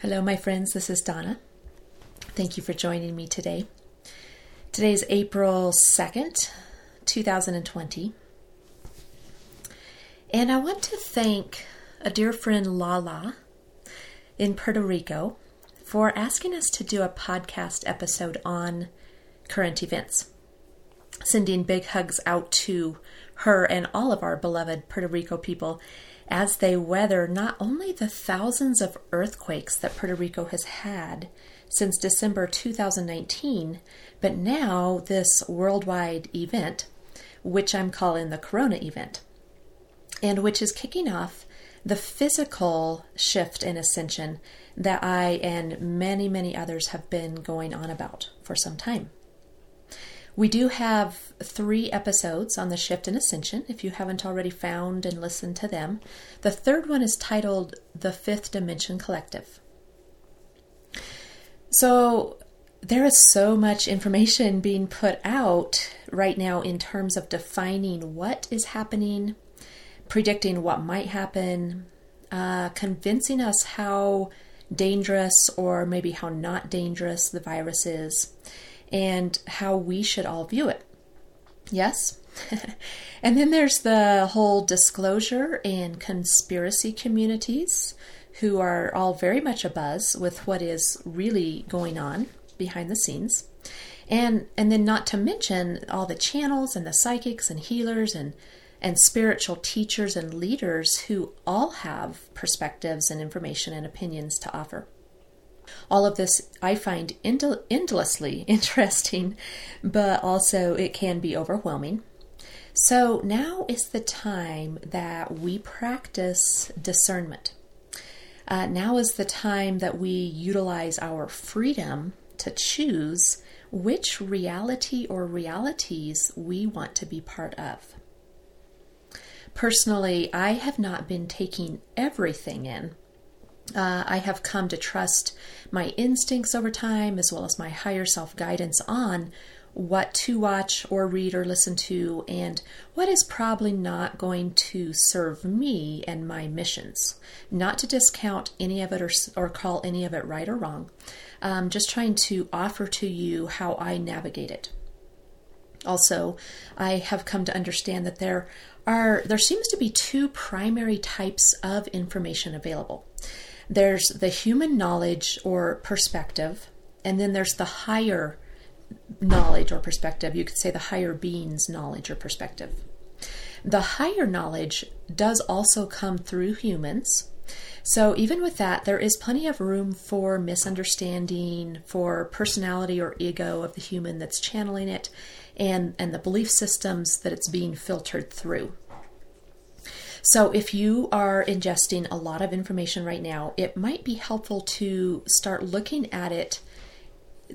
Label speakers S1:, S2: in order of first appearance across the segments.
S1: Hello, my friends. This is Donna. Thank you for joining me today. Today is April 2nd, 2020. And I want to thank a dear friend, Lala, in Puerto Rico, for asking us to do a podcast episode on current events. Sending big hugs out to her and all of our beloved Puerto Rico people as they weather not only the thousands of earthquakes that Puerto Rico has had since December 2019, but now this worldwide event, which I'm calling the Corona event, and which is kicking off the physical shift and ascension that I and many, many others have been going on about for some time. We do have three episodes on the shift and ascension if you haven't already found and listened to them. The third one is titled The Fifth Dimension Collective. So, there is so much information being put out right now in terms of defining what is happening, predicting what might happen, uh, convincing us how dangerous or maybe how not dangerous the virus is and how we should all view it. Yes? and then there's the whole disclosure and conspiracy communities who are all very much abuzz with what is really going on behind the scenes. And and then not to mention all the channels and the psychics and healers and and spiritual teachers and leaders who all have perspectives and information and opinions to offer. All of this I find endlessly interesting, but also it can be overwhelming. So now is the time that we practice discernment. Uh, now is the time that we utilize our freedom to choose which reality or realities we want to be part of. Personally, I have not been taking everything in uh, I have come to trust my instincts over time, as well as my higher self guidance on what to watch or read or listen to, and what is probably not going to serve me and my missions. Not to discount any of it or, or call any of it right or wrong, um, just trying to offer to you how I navigate it. Also, I have come to understand that there are there seems to be two primary types of information available. There's the human knowledge or perspective, and then there's the higher knowledge or perspective. You could say the higher being's knowledge or perspective. The higher knowledge does also come through humans. So, even with that, there is plenty of room for misunderstanding, for personality or ego of the human that's channeling it, and, and the belief systems that it's being filtered through. So, if you are ingesting a lot of information right now, it might be helpful to start looking at it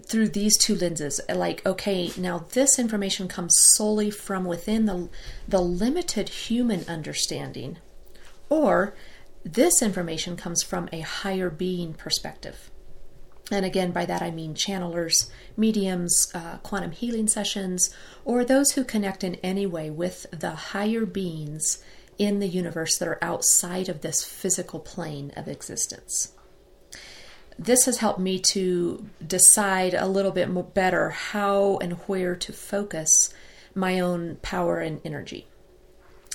S1: through these two lenses. Like okay now this information comes solely from within the the limited human understanding or this information comes from a higher being perspective. And again by that i mean channelers mediums uh, quantum healing sessions or those who connect in any way with the higher beings in the universe that are outside of this physical plane of existence. This has helped me to decide a little bit more better how and where to focus my own power and energy.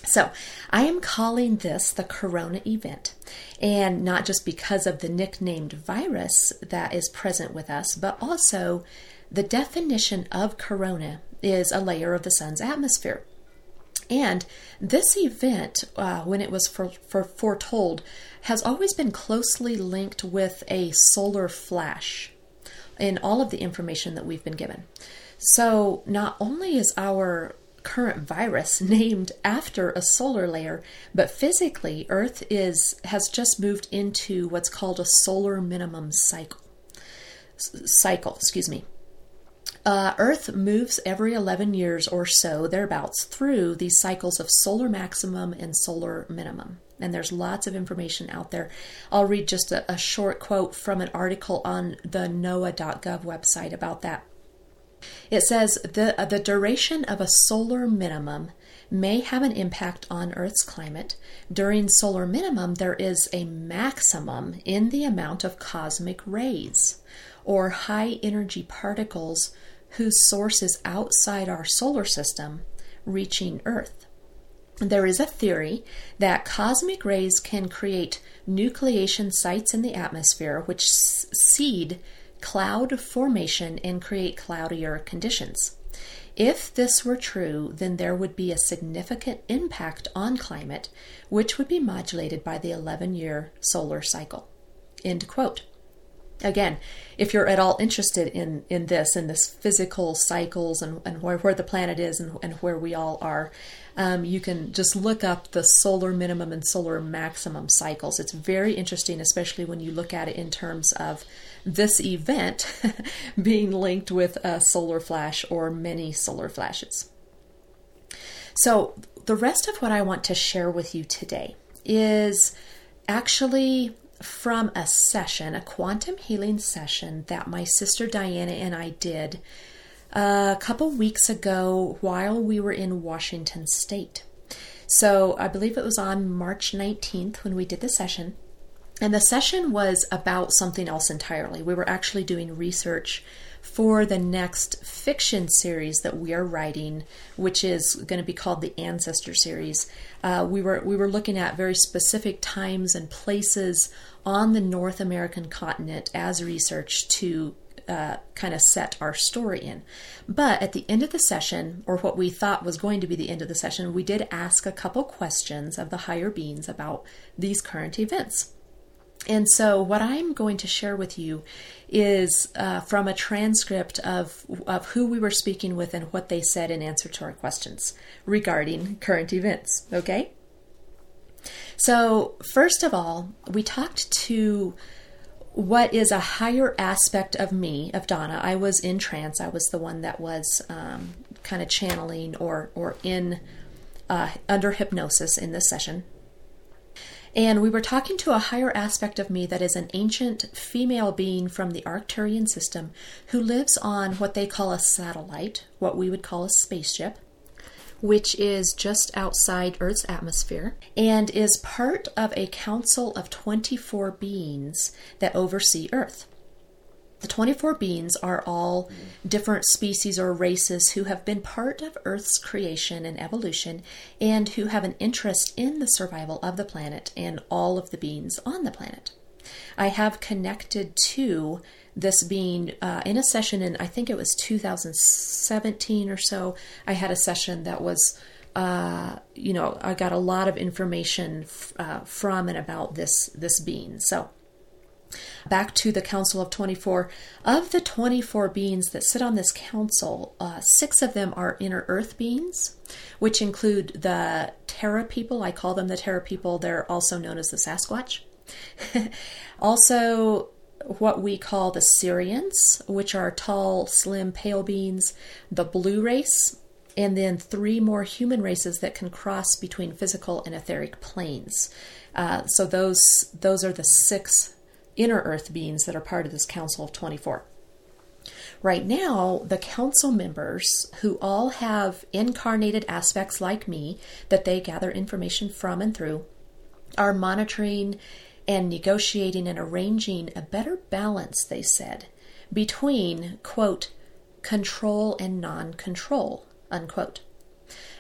S1: So, I am calling this the Corona event, and not just because of the nicknamed virus that is present with us, but also the definition of Corona is a layer of the sun's atmosphere. And this event, uh, when it was for, for foretold, has always been closely linked with a solar flash in all of the information that we've been given. So, not only is our current virus named after a solar layer, but physically, Earth is has just moved into what's called a solar minimum cycle. S- cycle, excuse me. Uh, Earth moves every 11 years or so, thereabouts, through these cycles of solar maximum and solar minimum. And there's lots of information out there. I'll read just a, a short quote from an article on the NOAA.gov website about that. It says the, uh, the duration of a solar minimum may have an impact on Earth's climate, during solar minimum, there is a maximum in the amount of cosmic rays, or high energy particles whose source is outside our solar system, reaching Earth. There is a theory that cosmic rays can create nucleation sites in the atmosphere, which seed cloud formation and create cloudier conditions. If this were true, then there would be a significant impact on climate, which would be modulated by the 11 year solar cycle. End quote. Again, if you're at all interested in, in this, in this physical cycles and, and where, where the planet is and, and where we all are, um, you can just look up the solar minimum and solar maximum cycles. It's very interesting, especially when you look at it in terms of this event being linked with a solar flash or many solar flashes. So, the rest of what I want to share with you today is actually from a session, a quantum healing session that my sister Diana and I did uh, a couple weeks ago while we were in Washington State. So I believe it was on March 19th when we did the session. And the session was about something else entirely. We were actually doing research for the next fiction series that we are writing, which is going to be called the Ancestor series. Uh, we were we were looking at very specific times and places on the North American continent as research to uh, kind of set our story in. But at the end of the session, or what we thought was going to be the end of the session, we did ask a couple questions of the higher beings about these current events. And so, what I'm going to share with you is uh, from a transcript of, of who we were speaking with and what they said in answer to our questions regarding current events. Okay? So, first of all, we talked to what is a higher aspect of me, of Donna. I was in trance. I was the one that was um, kind of channeling or or in uh, under hypnosis in this session. And we were talking to a higher aspect of me that is an ancient female being from the Arcturian system who lives on what they call a satellite, what we would call a spaceship which is just outside Earth's atmosphere, and is part of a council of 24 beings that oversee Earth. The 24 beings are all different species or races who have been part of Earth's creation and evolution and who have an interest in the survival of the planet and all of the beings on the planet. I have connected to this being uh, in a session in I think it was 2017 or so. I had a session that was. Uh, you know, I got a lot of information f- uh, from and about this this being. So, back to the Council of 24. Of the 24 beings that sit on this council, uh, six of them are inner earth beings, which include the Terra people. I call them the Terra people. They're also known as the Sasquatch. also, what we call the Sirians, which are tall, slim, pale beings, the blue race, and then three more human races that can cross between physical and etheric planes. Uh, so those those are the six inner earth beings that are part of this council of 24. Right now, the council members, who all have incarnated aspects like me that they gather information from and through, are monitoring and negotiating and arranging a better balance, they said, between, quote, control and non control, unquote.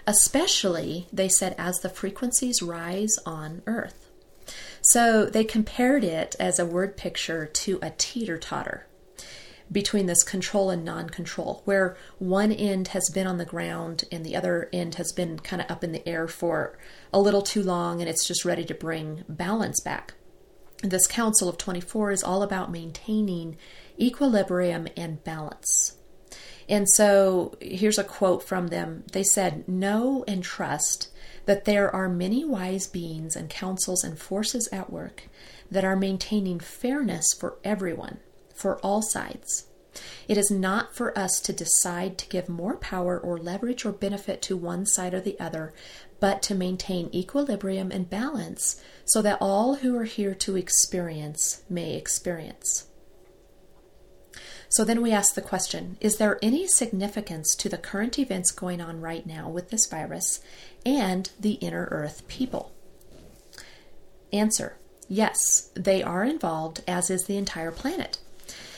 S1: Especially, they said, as the frequencies rise on Earth. So they compared it as a word picture to a teeter totter between this control and non control, where one end has been on the ground and the other end has been kind of up in the air for a little too long and it's just ready to bring balance back this Council of 24 is all about maintaining equilibrium and balance. And so here's a quote from them. They said, Know and trust that there are many wise beings and councils and forces at work that are maintaining fairness for everyone, for all sides. It is not for us to decide to give more power or leverage or benefit to one side or the other, but to maintain equilibrium and balance so that all who are here to experience may experience. So then we ask the question Is there any significance to the current events going on right now with this virus and the inner earth people? Answer Yes, they are involved, as is the entire planet.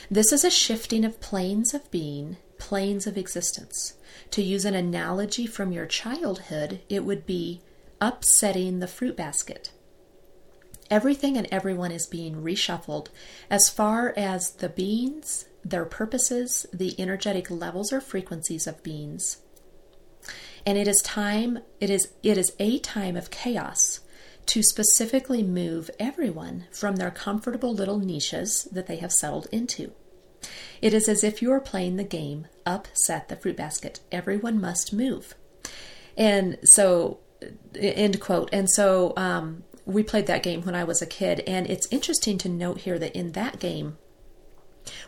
S1: This is a shifting of planes of being, planes of existence. To use an analogy from your childhood, it would be upsetting the fruit basket. Everything and everyone is being reshuffled as far as the beings, their purposes, the energetic levels or frequencies of beings. And it is time it is it is a time of chaos to specifically move everyone from their comfortable little niches that they have settled into. It is as if you are playing the game upset the fruit basket. Everyone must move. And so end quote. And so um, we played that game when I was a kid, and it's interesting to note here that in that game,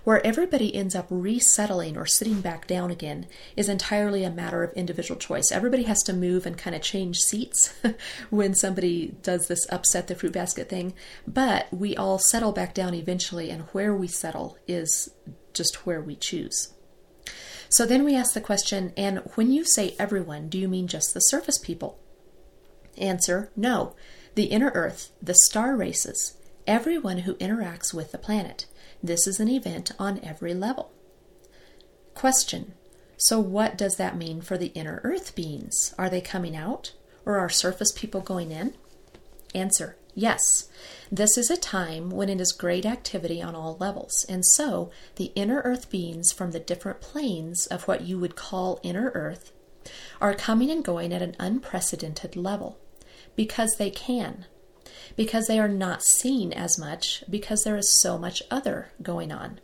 S1: where everybody ends up resettling or sitting back down again is entirely a matter of individual choice. Everybody has to move and kind of change seats when somebody does this upset the fruit basket thing, but we all settle back down eventually, and where we settle is just where we choose. So then we ask the question, and when you say everyone, do you mean just the surface people? Answer No the inner Earth, the star races, everyone who interacts with the planet. This is an event on every level. Question So, what does that mean for the inner Earth beings? Are they coming out, or are surface people going in? Answer Yes. This is a time when it is great activity on all levels, and so the inner Earth beings from the different planes of what you would call inner Earth are coming and going at an unprecedented level because they can, because they are not seen as much, because there is so much other going on.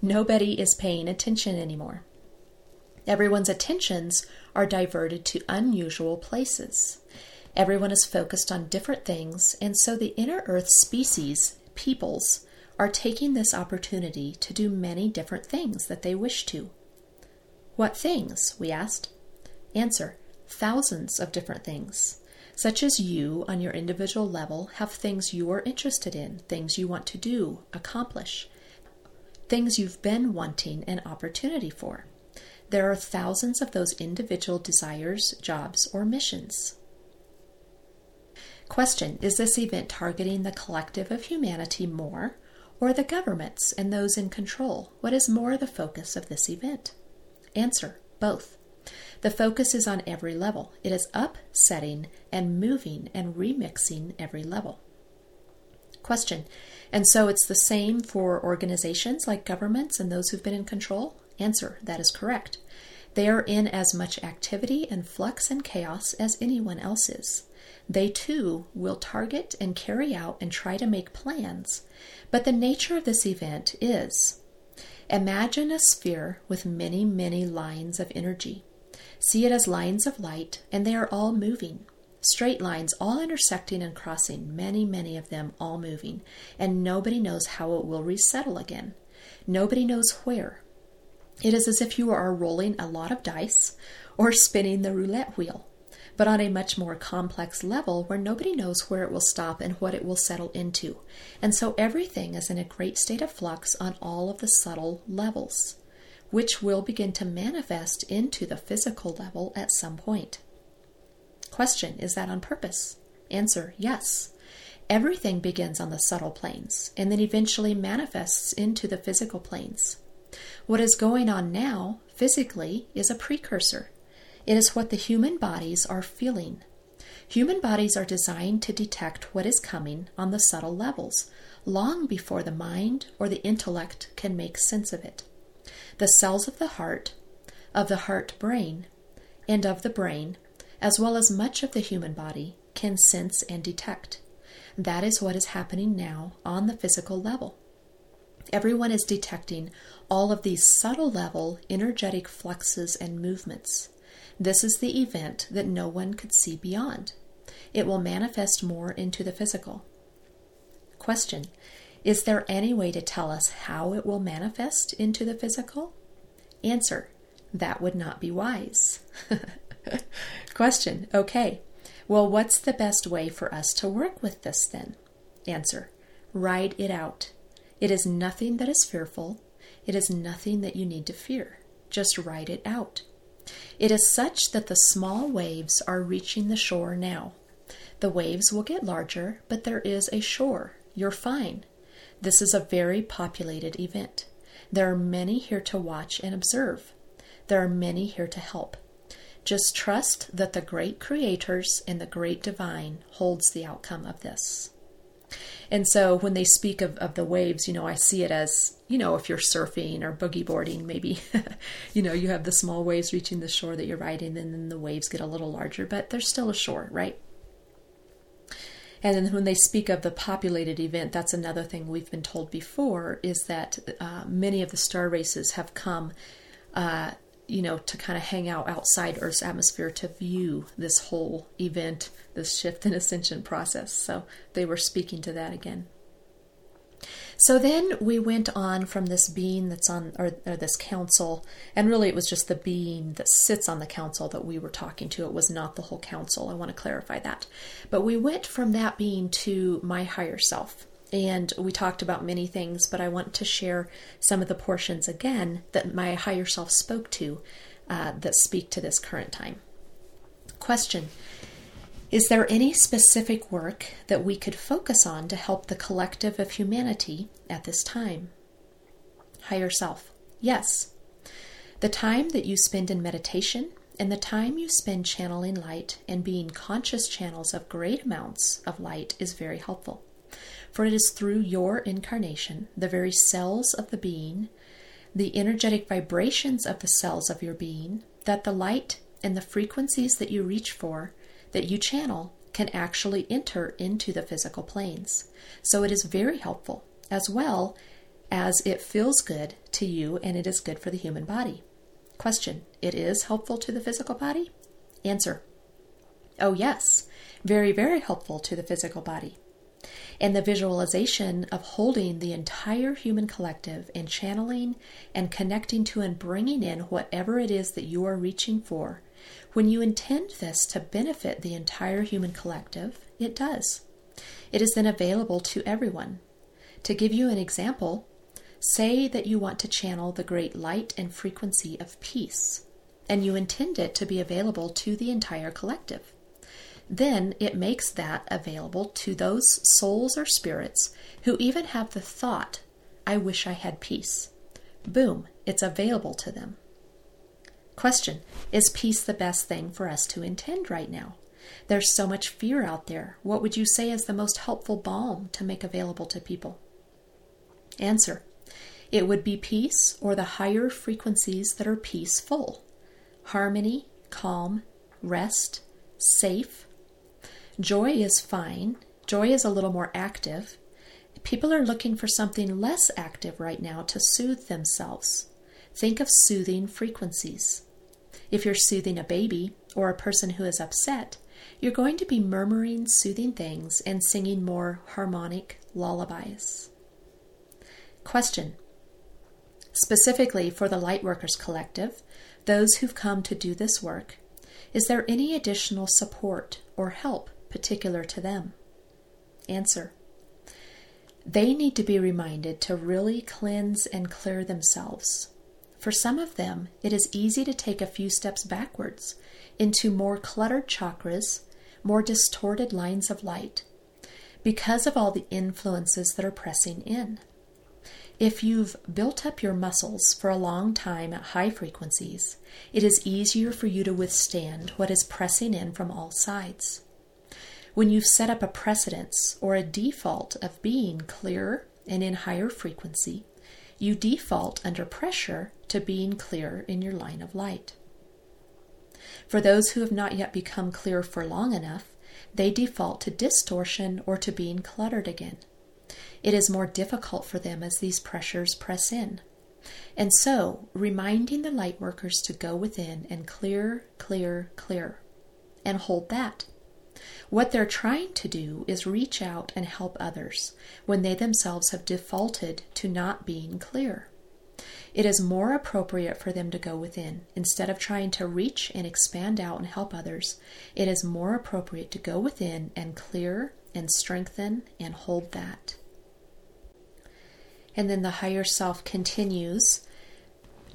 S1: Nobody is paying attention anymore. Everyone's attentions are diverted to unusual places. Everyone is focused on different things, and so the inner earth species, peoples, are taking this opportunity to do many different things that they wish to. What things? we asked. Answer thousands of different things such as you on your individual level have things you are interested in, things you want to do, accomplish, things you've been wanting an opportunity for. There are thousands of those individual desires, jobs, or missions. Question Is this event targeting the collective of humanity more, or the governments and those in control? What is more the focus of this event? Answer Both. The focus is on every level. It is upsetting and moving and remixing every level. Question. And so it's the same for organizations like governments and those who've been in control? Answer. That is correct. They are in as much activity and flux and chaos as anyone else is. They too will target and carry out and try to make plans. But the nature of this event is imagine a sphere with many, many lines of energy. See it as lines of light, and they are all moving. Straight lines, all intersecting and crossing, many, many of them all moving, and nobody knows how it will resettle again. Nobody knows where. It is as if you are rolling a lot of dice or spinning the roulette wheel, but on a much more complex level where nobody knows where it will stop and what it will settle into. And so everything is in a great state of flux on all of the subtle levels which will begin to manifest into the physical level at some point. Question Is that on purpose? Answer Yes. Everything begins on the subtle planes and then eventually manifests into the physical planes. What is going on now, physically, is a precursor. It is what the human bodies are feeling. Human bodies are designed to detect what is coming on the subtle levels, long before the mind or the intellect can make sense of it the cells of the heart, of the heart brain, and of the brain, as well as much of the human body, can sense and detect. That is what is happening now on the physical level. Everyone is detecting all of these subtle level energetic fluxes and movements. This is the event that no one could see beyond. It will manifest more into the physical. Question is there any way to tell us how it will manifest into the physical? Answer That would not be wise. Question Okay, well, what's the best way for us to work with this then? Answer Ride it out. It is nothing that is fearful. It is nothing that you need to fear. Just ride it out. It is such that the small waves are reaching the shore now. The waves will get larger, but there is a shore. You're fine. This is a very populated event. There are many here to watch and observe. There are many here to help. Just trust that the great creators and the great divine holds the outcome of this. And so when they speak of, of the waves, you know, I see it as, you know, if you're surfing or boogie boarding, maybe, you know, you have the small waves reaching the shore that you're riding, and then the waves get a little larger, but there's still a shore, right? And then when they speak of the populated event, that's another thing we've been told before is that uh, many of the star races have come uh, you know, to kind of hang out outside Earth's atmosphere to view this whole event, this shift and ascension process. So they were speaking to that again. So then we went on from this being that's on, or, or, this council, and really it was just the being that sits on the council that we were talking to. It was not the whole council. I want to clarify that. But we went from that being to my higher self. And we talked about many things, but I want to share some of the portions again that my higher self spoke to uh, that speak to this current time. Question Is there any specific work that we could focus on to help the collective of humanity at this time? Higher self Yes. The time that you spend in meditation and the time you spend channeling light and being conscious channels of great amounts of light is very helpful. For it is through your incarnation, the very cells of the being, the energetic vibrations of the cells of your being, that the light and the frequencies that you reach for, that you channel, can actually enter into the physical planes. So it is very helpful, as well as it feels good to you and it is good for the human body. Question It is helpful to the physical body? Answer Oh, yes, very, very helpful to the physical body and the visualization of holding the entire human collective and channeling and connecting to and bringing in whatever it is that you are reaching for. When you intend this to benefit the entire human collective, it does. It is then available to everyone. To give you an example, say that you want to channel the great light and frequency of peace, and you intend it to be available to the entire collective then it makes that available to those souls or spirits who even have the thought, I wish I had peace. Boom, it's available to them. Question Is peace the best thing for us to intend right now? There's so much fear out there. What would you say is the most helpful balm to make available to people? Answer It would be peace or the higher frequencies that are peaceful harmony, calm, rest, safe, Joy is fine. Joy is a little more active. People are looking for something less active right now to soothe themselves. Think of soothing frequencies. If you're soothing a baby or a person who is upset, you're going to be murmuring soothing things and singing more harmonic lullabies. Question Specifically for the Lightworkers Collective, those who've come to do this work, is there any additional support or help particular to them? Answer They need to be reminded to really cleanse and clear themselves. For some of them, it is easy to take a few steps backwards into more cluttered chakras, more distorted lines of light, because of all the influences that are pressing in. If you've built up your muscles for a long time at high frequencies, it is easier for you to withstand what is pressing in from all sides when you've set up a precedence or a default of being clearer and in higher frequency, you default under pressure to being clear in your line of light. For those who have not yet become clear for long enough, they default to distortion or to being cluttered again. It is more difficult for them as these pressures press in. And so, reminding the light workers to go within and clear, clear, clear, and hold that what they're trying to do is reach out and help others when they themselves have defaulted to not being clear. It is more appropriate for them to go within. Instead of trying to reach and expand out and help others, it is more appropriate to go within and clear and strengthen and hold that. And then the higher self continues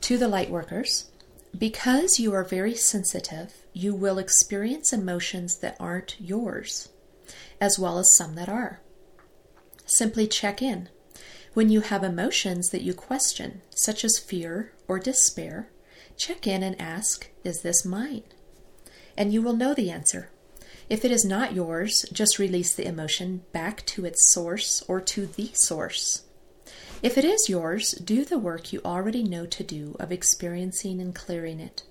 S1: to the light workers. Because you are very sensitive, you will experience emotions that aren't yours, as well as some that are. Simply check in. When you have emotions that you question, such as fear or despair, check in and ask, Is this mine? And you will know the answer. If it is not yours, just release the emotion back to its source or to the source. If it is yours, do the work you already know to do of experiencing and clearing it.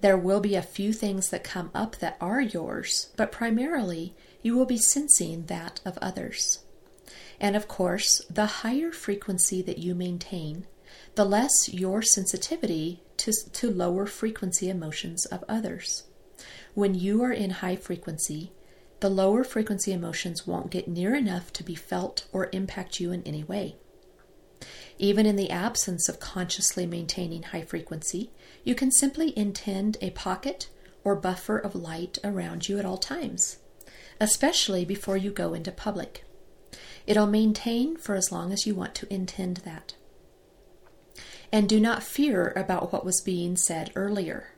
S1: There will be a few things that come up that are yours, but primarily you will be sensing that of others. And of course, the higher frequency that you maintain, the less your sensitivity to, to lower frequency emotions of others. When you are in high frequency, the lower frequency emotions won't get near enough to be felt or impact you in any way. Even in the absence of consciously maintaining high frequency, you can simply intend a pocket or buffer of light around you at all times, especially before you go into public. It'll maintain for as long as you want to intend that. And do not fear about what was being said earlier,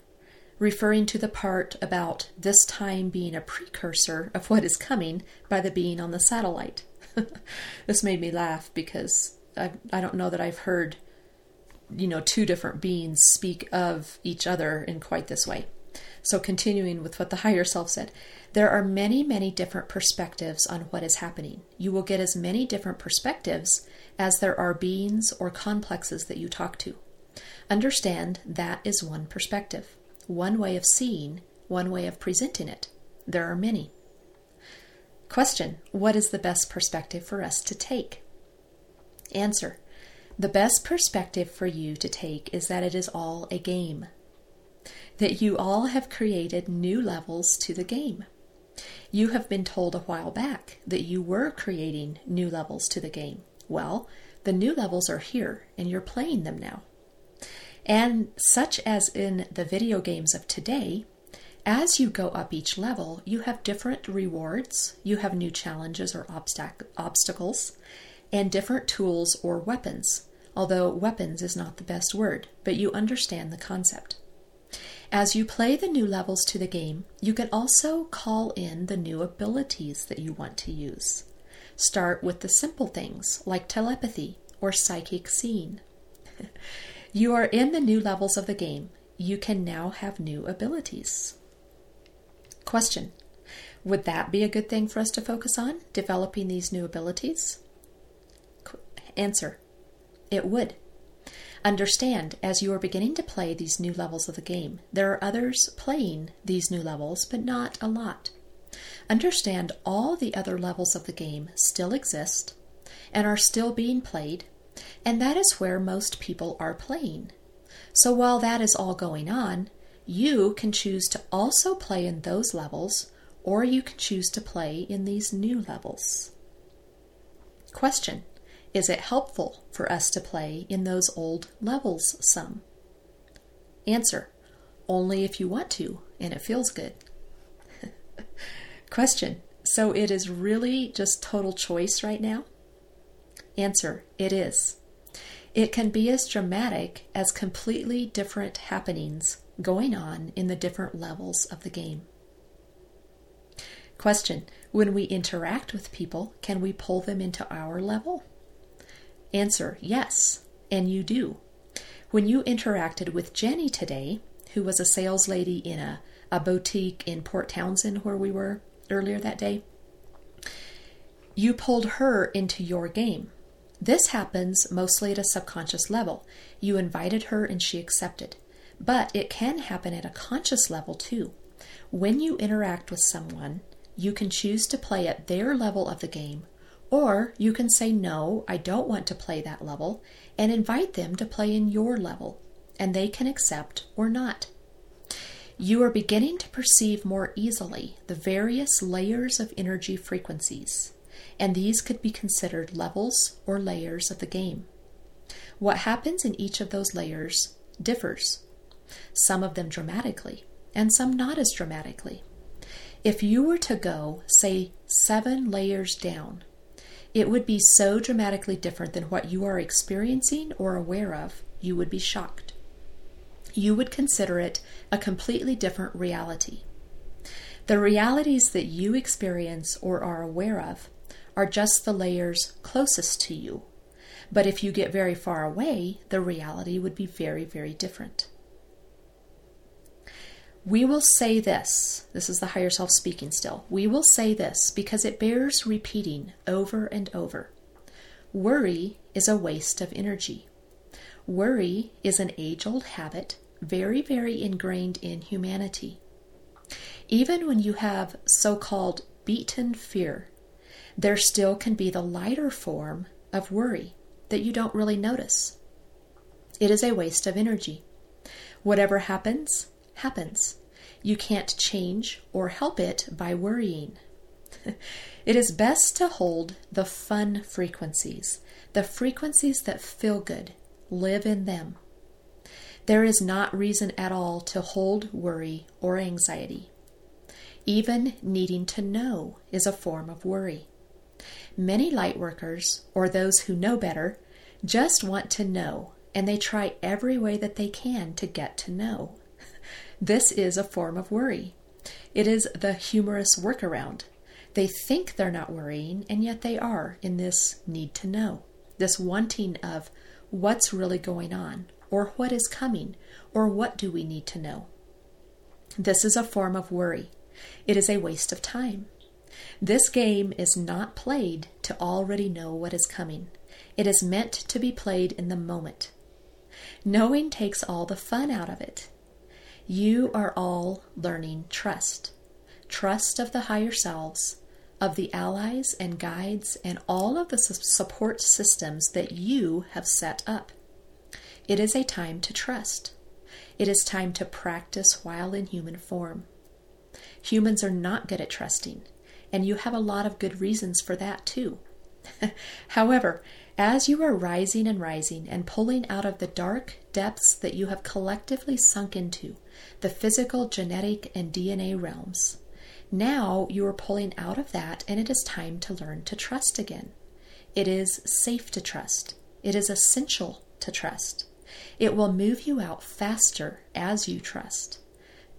S1: referring to the part about this time being a precursor of what is coming by the being on the satellite. this made me laugh because I, I don't know that I've heard, you know, two different beings speak of each other in quite this way. So, continuing with what the higher self said, there are many, many different perspectives on what is happening. You will get as many different perspectives as there are beings or complexes that you talk to. Understand that is one perspective, one way of seeing, one way of presenting it. There are many. Question What is the best perspective for us to take? Answer The best perspective for you to take is that it is all a game, that you all have created new levels to the game. You have been told a while back that you were creating new levels to the game. Well, the new levels are here and you're playing them now. And such as in the video games of today, as you go up each level, you have different rewards, you have new challenges or obstac- obstacles, and different tools or weapons, although weapons is not the best word, but you understand the concept. As you play the new levels to the game, you can also call in the new abilities that you want to use. Start with the simple things like telepathy or psychic seeing. you are in the new levels of the game. You can now have new abilities. Question Would that be a good thing for us to focus on, developing these new abilities? Answer It would. Understand, as you are beginning to play these new levels of the game, there are others playing these new levels, but not a lot. Understand all the other levels of the game still exist and are still being played, and that is where most people are playing. So while that is all going on, you can choose to also play in those levels, or you can choose to play in these new levels. Question is it helpful for us to play in those old levels some? Answer Only if you want to and it feels good. Question So it is really just total choice right now? Answer It is. It can be as dramatic as completely different happenings going on in the different levels of the game. Question When we interact with people, can we pull them into our level? Answer Yes, and you do. When you interacted with Jenny today, who was a sales lady in a, a boutique in Port Townsend where we were earlier that day, you pulled her into your game. This happens mostly at a subconscious level. You invited her and she accepted. But it can happen at a conscious level too. When you interact with someone, you can choose to play at their level of the game or you can say, No, I don't want to play that level, and invite them to play in your level, and they can accept or not. You are beginning to perceive more easily the various layers of energy frequencies, and these could be considered levels or layers of the game. What happens in each of those layers differs, some of them dramatically, and some not as dramatically. If you were to go, say, seven layers down, it would be so dramatically different than what you are experiencing or aware of, you would be shocked. You would consider it a completely different reality. The realities that you experience or are aware of are just the layers closest to you. But if you get very far away, the reality would be very, very different. We will say this. This is the higher self speaking still. We will say this because it bears repeating over and over. Worry is a waste of energy. Worry is an age old habit, very, very ingrained in humanity. Even when you have so called beaten fear, there still can be the lighter form of worry that you don't really notice. It is a waste of energy. Whatever happens, happens. You can't change or help it by worrying. it is best to hold the fun frequencies, the frequencies that feel good. Live in them. There is not reason at all to hold worry or anxiety. Even needing to know is a form of worry. Many light workers, or those who know better, just want to know, and they try every way that they can to get to know. This is a form of worry. It is the humorous workaround. They think they're not worrying, and yet they are in this need to know, this wanting of what's really going on, or what is coming, or what do we need to know. This is a form of worry. It is a waste of time. This game is not played to already know what is coming. It is meant to be played in the moment. Knowing takes all the fun out of it. You are all learning trust trust of the higher selves, of the allies and guides, and all of the support systems that you have set up. It is a time to trust. It is time to practice while in human form. Humans are not good at trusting, and you have a lot of good reasons for that too. However, as you are rising and rising and pulling out of the dark depths that you have collectively sunk into, the physical, genetic, and DNA realms, now you are pulling out of that and it is time to learn to trust again. It is safe to trust. It is essential to trust. It will move you out faster as you trust.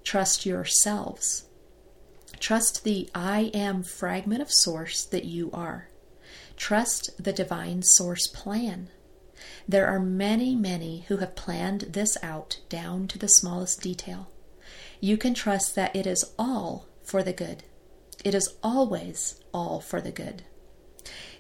S1: Trust yourselves. Trust the I am fragment of source that you are. Trust the divine source plan. There are many, many who have planned this out down to the smallest detail. You can trust that it is all for the good. It is always all for the good.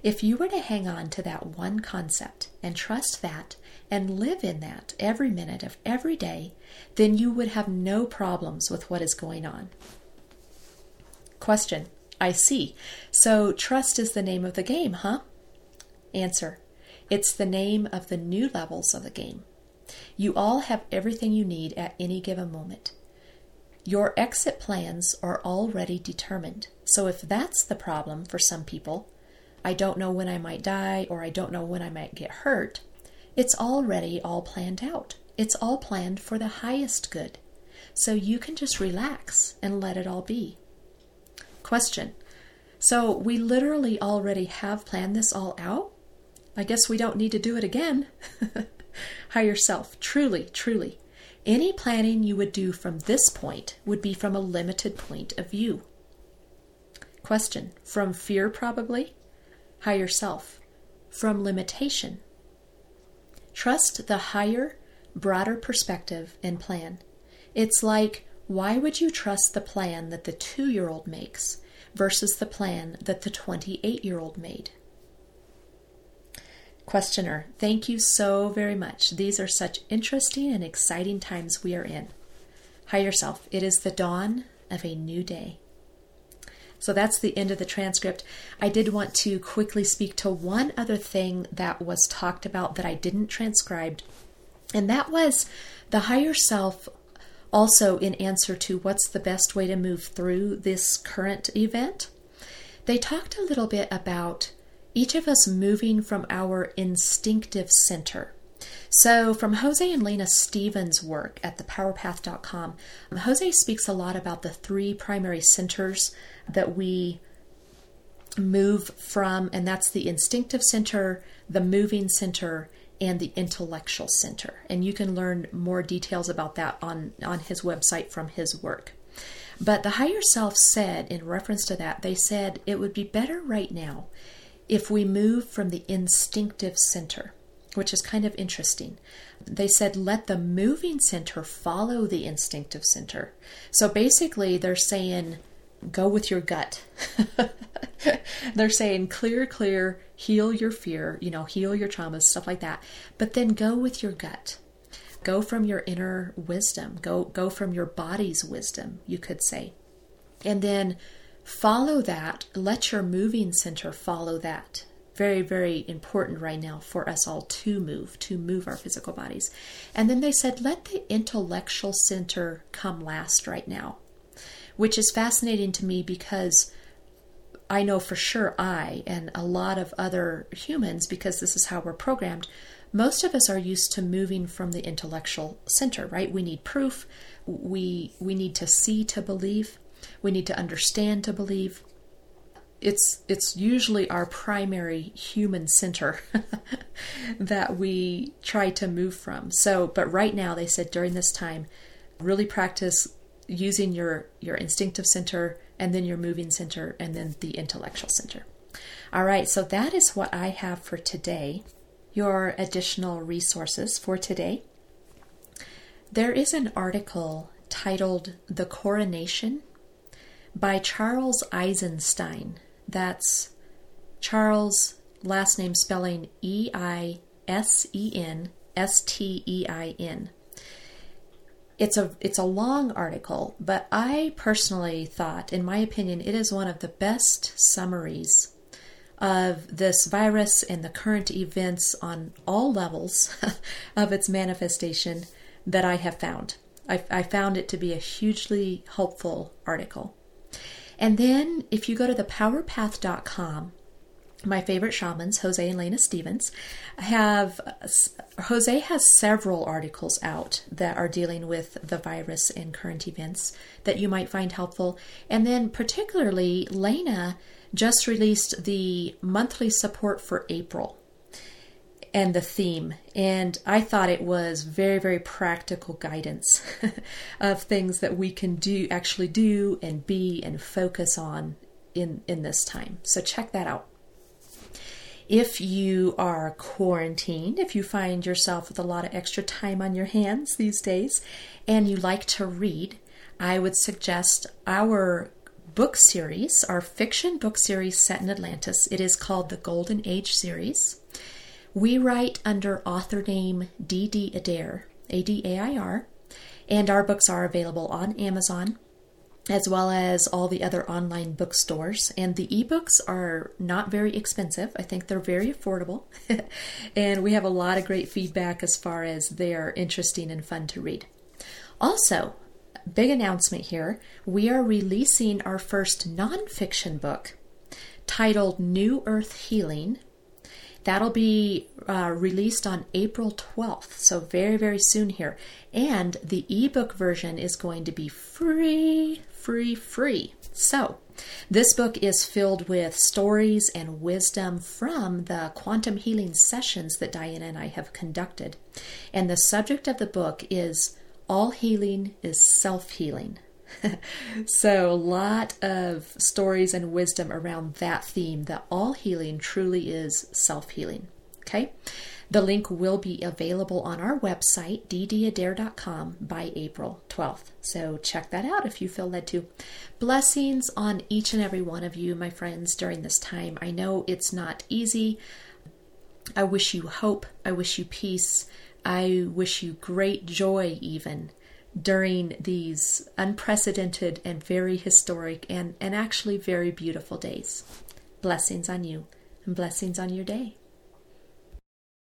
S1: If you were to hang on to that one concept and trust that and live in that every minute of every day, then you would have no problems with what is going on. Question I see. So trust is the name of the game, huh? Answer It's the name of the new levels of the game. You all have everything you need at any given moment. Your exit plans are already determined. So if that's the problem for some people, I don't know when I might die or I don't know when I might get hurt, it's already all planned out. It's all planned for the highest good. So you can just relax and let it all be. Question. So we literally already have planned this all out? I guess we don't need to do it again. Higher self. Truly, truly. Any planning you would do from this point would be from a limited point of view. Question. From fear, probably? Higher self. From limitation. Trust the higher, broader perspective and plan. It's like why would you trust the plan that the two year old makes versus the plan that the 28 year old made? Questioner, thank you so very much. These are such interesting and exciting times we are in. Higher Self, it is the dawn of a new day. So that's the end of the transcript. I did want to quickly speak to one other thing that was talked about that I didn't transcribe, and that was the higher self also, in answer to what's the best way to move through this current event, they talked a little bit about each of us moving from our instinctive center. So, from Jose and Lena Stevens' work at thepowerpath.com, Jose speaks a lot about the three primary centers that we move from, and that's the instinctive center, the moving center, and the intellectual center. And you can learn more details about that on, on his website from his work. But the higher self said, in reference to that, they said it would be better right now if we move from the instinctive center, which is kind of interesting. They said let the moving center follow the instinctive center. So basically, they're saying go with your gut. they're saying clear, clear, heal your fear, you know, heal your traumas, stuff like that. But then go with your gut. Go from your inner wisdom. Go go from your body's wisdom, you could say. And then follow that. Let your moving center follow that. Very, very important right now for us all to move, to move our physical bodies. And then they said, let the intellectual center come last right now, which is fascinating to me because I know for sure I and a lot of other humans, because this is how we're programmed, most of us are used to moving from the intellectual center, right? We need proof. We we need to see to believe. We need to understand to believe. It's it's usually our primary human center that we try to move from. So, but right now they said during this time, really practice using your your instinctive center and then your moving center and then the intellectual center. All right, so that is what I have for today your additional resources for today. There is an article titled The Coronation by Charles Eisenstein. That's Charles, last name spelling E I S E N S T E I N. It's a it's a long article, but I personally thought, in my opinion, it is one of the best summaries of this virus and the current events on all levels of its manifestation that I have found. I, I, found it to be a hugely helpful article. And then if you go to thepowerpath.com, my favorite shamans, Jose and Lena Stevens, have Jose has several articles out that are dealing with the virus and current events that you might find helpful. And then particularly Lena just released the monthly support for April and the theme. And I thought it was very, very practical guidance of things that we can do, actually do and be and focus on in, in this time. So check that out. If you are quarantined, if you find yourself with a lot of extra time on your hands these days and you like to read, I would suggest our book series, our fiction book series set in Atlantis. It is called the Golden Age series. We write under author name D.D. Adair, A D A I R, and our books are available on Amazon as well as all the other online bookstores. And the ebooks are not very expensive. I think they're very affordable. and we have a lot of great feedback as far as they are interesting and fun to read. Also, big announcement here we are releasing our first nonfiction book titled New Earth Healing. That'll be uh, released on April 12th, so very, very soon here. And the ebook version is going to be free, free, free. So, this book is filled with stories and wisdom from the quantum healing sessions that Diana and I have conducted. And the subject of the book is all healing is self healing. so, a lot of stories and wisdom around that theme that all healing truly is self healing. Okay? The link will be available on our website, ddadair.com, by April 12th. So check that out if you feel led to. Blessings on each and every one of you, my friends, during this time. I know it's not easy. I wish you hope. I wish you peace. I wish you great joy, even during these unprecedented and very historic and, and actually very beautiful days. Blessings on you and blessings on your day.